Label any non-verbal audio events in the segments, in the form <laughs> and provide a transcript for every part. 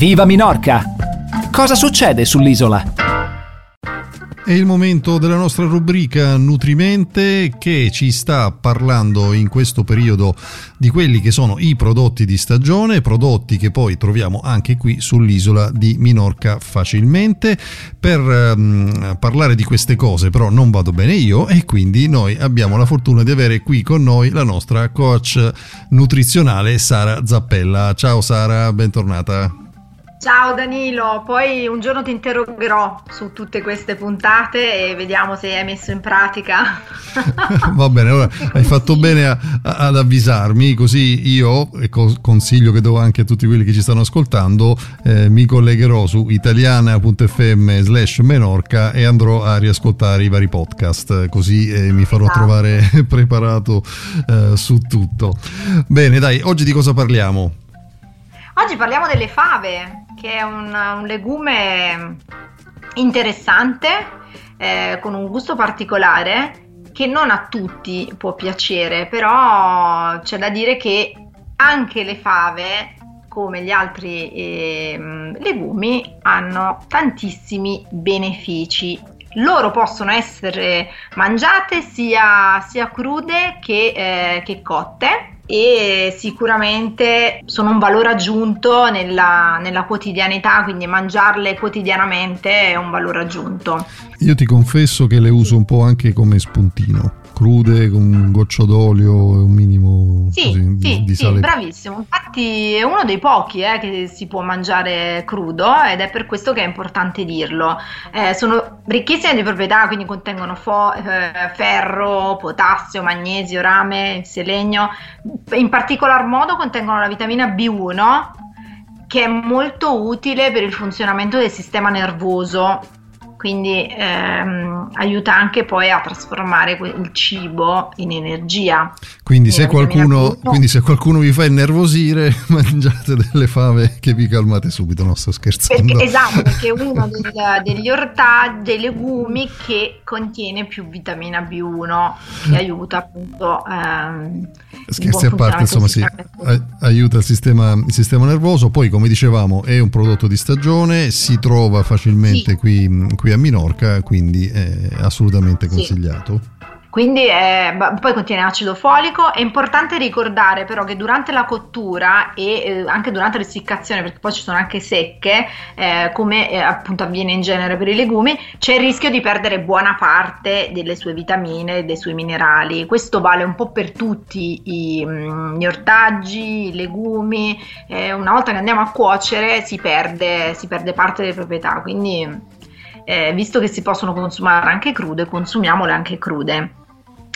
Viva Minorca! Cosa succede sull'isola? È il momento della nostra rubrica Nutrimente che ci sta parlando in questo periodo di quelli che sono i prodotti di stagione, prodotti che poi troviamo anche qui sull'isola di Minorca facilmente. Per um, parlare di queste cose però non vado bene io e quindi noi abbiamo la fortuna di avere qui con noi la nostra coach nutrizionale Sara Zappella. Ciao Sara, bentornata. Ciao Danilo, poi un giorno ti interrogherò su tutte queste puntate e vediamo se hai messo in pratica. <laughs> Va bene, allora hai fatto bene a, a, ad avvisarmi, così io, e consiglio che do anche a tutti quelli che ci stanno ascoltando, eh, mi collegherò su italiana.fm slash menorca e andrò a riascoltare i vari podcast, così eh, mi farò esatto. trovare <laughs> preparato eh, su tutto. Bene, dai, oggi di cosa parliamo? Oggi parliamo delle fave, che è un, un legume interessante, eh, con un gusto particolare, che non a tutti può piacere, però c'è da dire che anche le fave, come gli altri eh, legumi, hanno tantissimi benefici. Loro possono essere mangiate sia, sia crude che, eh, che, cotte e sicuramente sono un valore aggiunto nella, nella, quotidianità, quindi mangiarle quotidianamente è un valore aggiunto. Io ti confesso che le uso un po' anche come spuntino crude con un goccio d'olio e un minimo sì, così, sì, di sale. Sì, bravissimo. Infatti è uno dei pochi eh, che si può mangiare crudo ed è per questo che è importante dirlo. Eh, sono ricchissime di proprietà, quindi contengono fo- eh, ferro, potassio, magnesio, rame, selenio. In particolar modo contengono la vitamina B1 che è molto utile per il funzionamento del sistema nervoso quindi ehm, aiuta anche poi a trasformare il cibo in energia. Quindi se, qualcuno, quindi se, qualcuno, vi fa innervosire, <laughs> mangiate delle fave che vi calmate subito, non sto scherzando. Perché, esatto, perché è uno del, degli ortaggi, dei legumi che contiene più vitamina B1 che aiuta appunto... Ehm, Scherzi a parte, insomma, sì, aiuta il sistema, il sistema, nervoso. Poi, come dicevamo, è un prodotto di stagione, si trova facilmente sì. qui, qui, a Minorca, quindi è assolutamente consigliato. Sì. Quindi è, poi contiene acido folico. È importante ricordare però che durante la cottura e eh, anche durante l'essiccazione, perché poi ci sono anche secche, eh, come eh, appunto avviene in genere per i legumi, c'è il rischio di perdere buona parte delle sue vitamine, dei suoi minerali. Questo vale un po' per tutti i, mm, gli ortaggi, i legumi. Eh, una volta che andiamo a cuocere si perde, si perde parte delle proprietà. Quindi. Eh, visto che si possono consumare anche crude, consumiamole anche crude.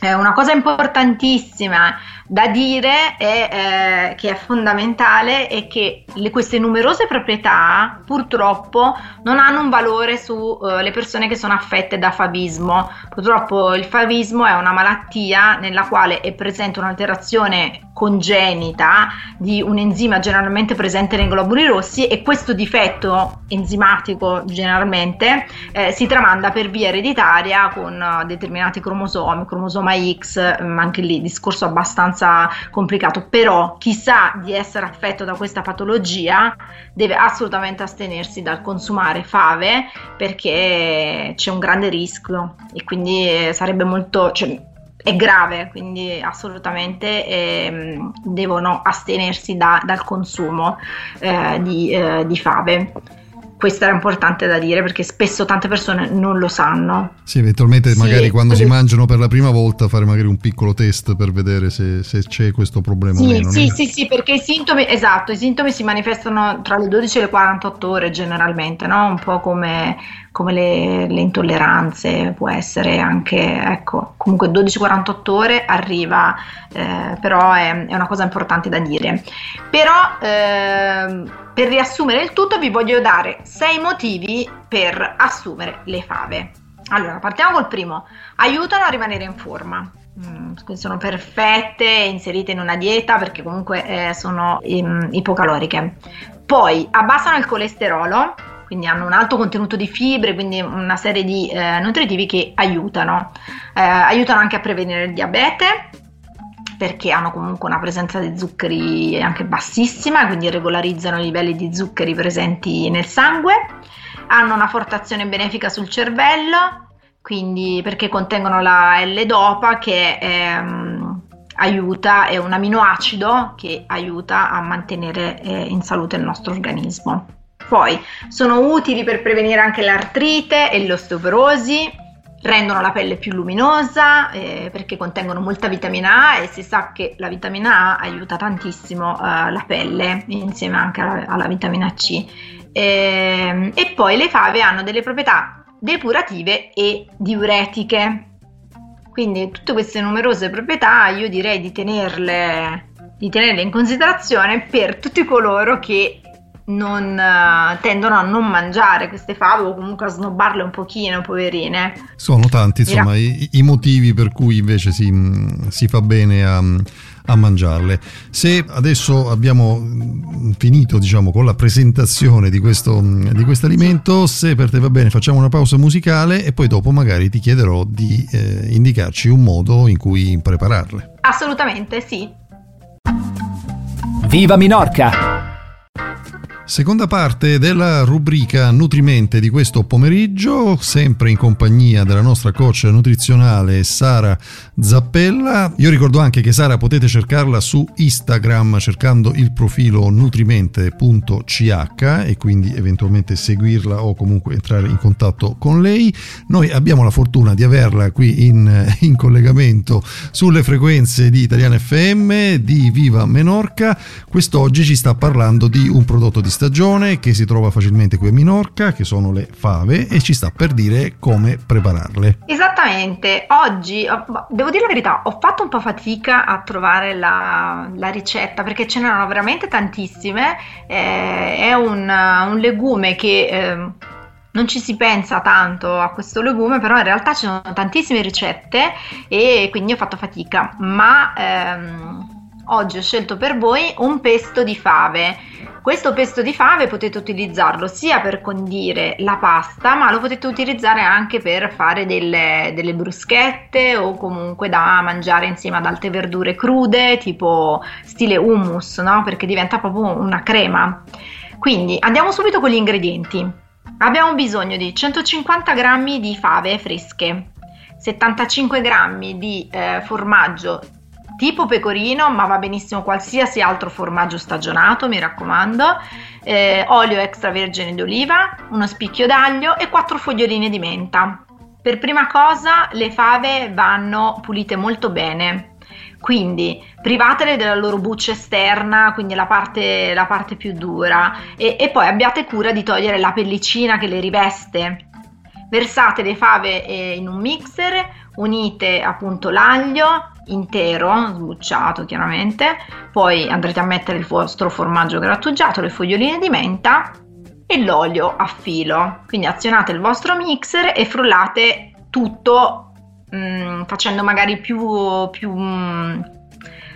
Eh, una cosa importantissima da dire è, eh, che è fondamentale è che le, queste numerose proprietà purtroppo non hanno un valore sulle uh, persone che sono affette da favismo. Purtroppo il favismo è una malattia nella quale è presente un'alterazione congenita di un enzima generalmente presente nei globuli rossi e questo difetto enzimatico generalmente eh, si tramanda per via ereditaria con uh, determinati cromosomi, cromosoma X, ma anche lì discorso abbastanza abbastanza complicato, però chi sa di essere affetto da questa patologia deve assolutamente astenersi dal consumare fave perché c'è un grande rischio e quindi eh, sarebbe molto... Cioè, è grave, quindi assolutamente eh, devono astenersi da, dal consumo eh, di, eh, di fave questo era importante da dire perché spesso tante persone non lo sanno. Sì, eventualmente sì, magari quando si mangiano per la prima volta fare magari un piccolo test per vedere se, se c'è questo problema sì, o meno. Sì, sì, sì, perché i sintomi, esatto, i sintomi si manifestano tra le 12 e le 48 ore generalmente, no? Un po' come come le, le, intolleranze, può essere anche, ecco, comunque 12-48 ore arriva, eh, però è, è, una cosa importante da dire. Però eh, per riassumere il tutto vi voglio dare 6 motivi per assumere le fave. Allora, partiamo col primo, aiutano a rimanere in forma. Mm, sono perfette, inserite in una dieta perché comunque eh, sono um, ipocaloriche. Poi abbassano il colesterolo, quindi hanno un alto contenuto di fibre, quindi una serie di eh, nutritivi che aiutano. Eh, aiutano anche a prevenire il diabete, perché hanno comunque una presenza di zuccheri anche bassissima, quindi regolarizzano i livelli di zuccheri presenti nel sangue, hanno una forte azione benefica sul cervello, quindi perché contengono la L-dopa che ehm, aiuta, è un aminoacido che aiuta a mantenere eh, in salute il nostro organismo. Poi sono utili per prevenire anche l'artrite e l'osteoporosi, rendono la pelle più luminosa eh, perché contengono molta vitamina A e si sa che la vitamina A aiuta tantissimo eh, la pelle insieme anche alla, alla vitamina C. E, ehm, e poi le fave hanno delle proprietà depurative e diuretiche. Quindi tutte queste numerose proprietà io direi di tenerle, di tenerle in considerazione per tutti coloro che non, uh, tendono a non mangiare queste fave o comunque a snobbarle un pochino, poverine. Sono tanti insomma i, i, motivi per cui invece si, si fa bene a, a, mangiarle. Se adesso abbiamo finito diciamo con la presentazione di questo di alimento, se per te va bene facciamo una pausa musicale e poi dopo magari ti chiederò di eh, indicarci un modo in cui prepararle. Assolutamente sì. Viva Minorca! Seconda parte della rubrica Nutrimente di questo pomeriggio, sempre in compagnia della nostra coach nutrizionale Sara Zappella. Io ricordo anche che Sara potete cercarla su Instagram cercando il profilo nutrimente.ch e quindi eventualmente seguirla o comunque entrare in contatto con lei. Noi abbiamo la fortuna di averla qui in, in collegamento sulle frequenze di Italiana FM, di Viva Menorca. Quest'oggi ci sta parlando di un prodotto di stagione che si trova facilmente qui a Minorca, che sono le fave, e ci sta per dire come prepararle. Esattamente, oggi devo dire la verità, ho fatto un po' fatica a trovare la, la ricetta perché ce n'erano veramente tantissime. Eh, è un, un, legume che. Eh, non ci si pensa tanto a questo legume, però in realtà ci sono tantissime ricette e quindi ho fatto fatica. Ma ehm, oggi ho scelto per voi un pesto di fave questo pesto di fave potete utilizzarlo sia per condire la pasta, ma lo potete utilizzare anche per fare delle, delle bruschette o comunque da mangiare insieme ad altre verdure crude, tipo stile hummus, no? Perché diventa proprio una crema. Quindi andiamo subito con gli ingredienti. Abbiamo bisogno di 150 g di fave fresche, 75 g di eh, formaggio tipo pecorino, ma va benissimo qualsiasi altro formaggio stagionato, mi raccomando, eh, olio extravergine d'oliva, uno spicchio d'aglio e quattro foglioline di menta. Per prima cosa le fave vanno pulite molto bene, quindi privatele della loro buccia esterna, quindi la parte, la parte più dura, e, e, poi abbiate cura di togliere la pellicina che le riveste. Versate le fave eh, in un mixer, unite appunto l'aglio, intero, sbucciato chiaramente, poi andrete a mettere il vostro formaggio grattugiato, le foglioline di menta e l'olio a filo. Quindi azionate il vostro mixer e frullate tutto mh, mm, facendo magari più, più, mh, mm,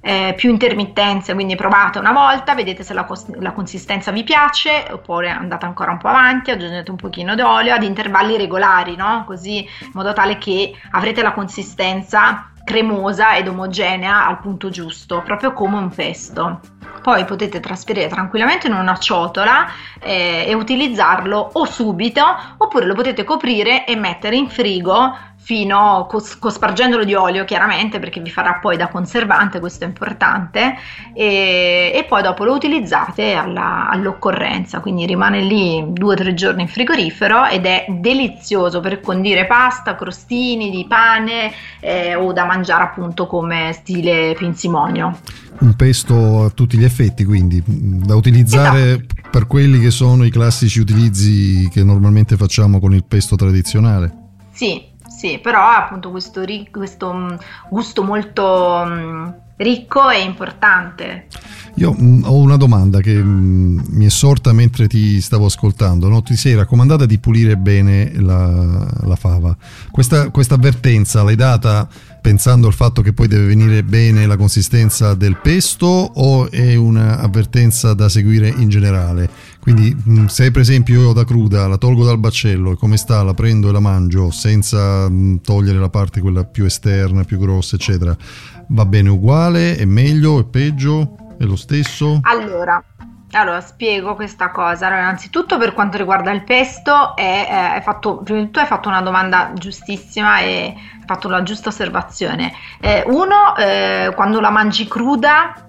eh, più, intermittenze, quindi provate una volta, vedete se la, cos- la, consistenza vi piace, oppure andate ancora un po' avanti, aggiungete un pochino d'olio ad intervalli regolari, no? così in modo tale che avrete la consistenza cremosa ed omogenea al punto giusto, proprio come un pesto. Poi potete trasferire tranquillamente in una ciotola eh, e utilizzarlo o subito oppure lo potete coprire e mettere in frigo fino cos- cospargendolo di olio chiaramente perché vi farà poi da conservante, questo è importante, e, e poi dopo lo utilizzate alla, all'occorrenza, quindi rimane lì due o tre giorni in frigorifero ed è delizioso per condire pasta, crostini di pane eh, o da mangiare appunto come stile pinzimonio. Un pesto a tutti gli effetti, quindi da utilizzare esatto. per quelli che sono i classici utilizzi che normalmente facciamo con il pesto tradizionale. Sì, sì, però ha appunto questo, questo mm, gusto molto mm, ricco e importante. Io mh, mm, ho una domanda che mh, mi è sorta mentre ti stavo ascoltando. No? Ti sei raccomandata di pulire bene la, la fava. Questa, avvertenza l'hai data pensando al fatto che poi deve venire bene la consistenza del pesto o è un'avvertenza da seguire in generale? Quindi mm, se per esempio io da cruda la tolgo dal baccello e come sta la prendo e la mangio senza mm, togliere la parte quella più esterna, più grossa eccetera, Va bene uguale? È meglio? È peggio? È lo stesso? Allora, allora, spiego questa cosa. Allora, innanzitutto per quanto riguarda il pesto, è, è fatto, prima di tutto hai fatto una domanda giustissima e hai fatto la giusta osservazione. Eh, uno, eh, quando la mangi cruda,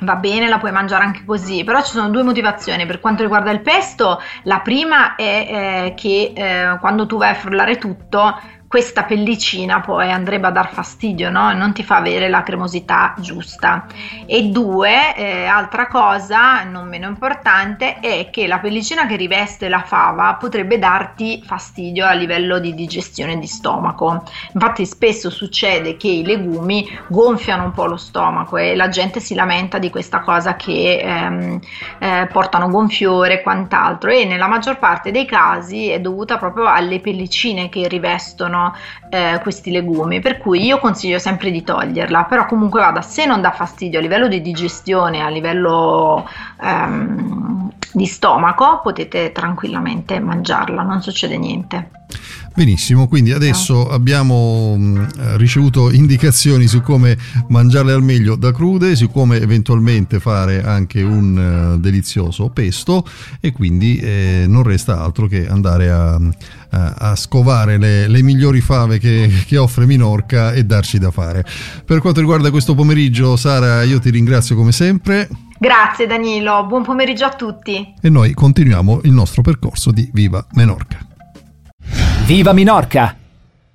va bene, la puoi mangiare anche così, però ci sono due motivazioni per quanto riguarda il pesto. La prima è eh, che eh, quando tu vai a frullare tutto, questa pellicina poi andrebbe a dar fastidio, no? non ti fa avere la cremosità giusta. E due, eh, altra cosa non meno importante è che la pellicina che riveste la fava potrebbe darti fastidio a livello di digestione di stomaco. Infatti spesso succede che i legumi gonfiano un po' lo stomaco e la gente si lamenta di questa cosa che ehm, eh, portano gonfiore e quant'altro e nella maggior parte dei casi è dovuta proprio alle pellicine che rivestono sono eh, questi legumi, per cui io consiglio sempre di toglierla, però comunque vada, se non dà fastidio a livello di digestione, a livello ehm, di stomaco, potete tranquillamente mangiarla, non succede niente. Benissimo, quindi adesso abbiamo mm, ricevuto indicazioni su come mangiarle al meglio da crude, su come eventualmente fare anche un uh, delizioso pesto e quindi eh, non resta altro che andare a, a, a scovare le, le, migliori fave che, che, offre Minorca e darci da fare. Per quanto riguarda questo pomeriggio, Sara, io ti ringrazio come sempre. Grazie Danilo, buon pomeriggio a tutti. E noi continuiamo il nostro percorso di Viva Menorca. Viva Minorca!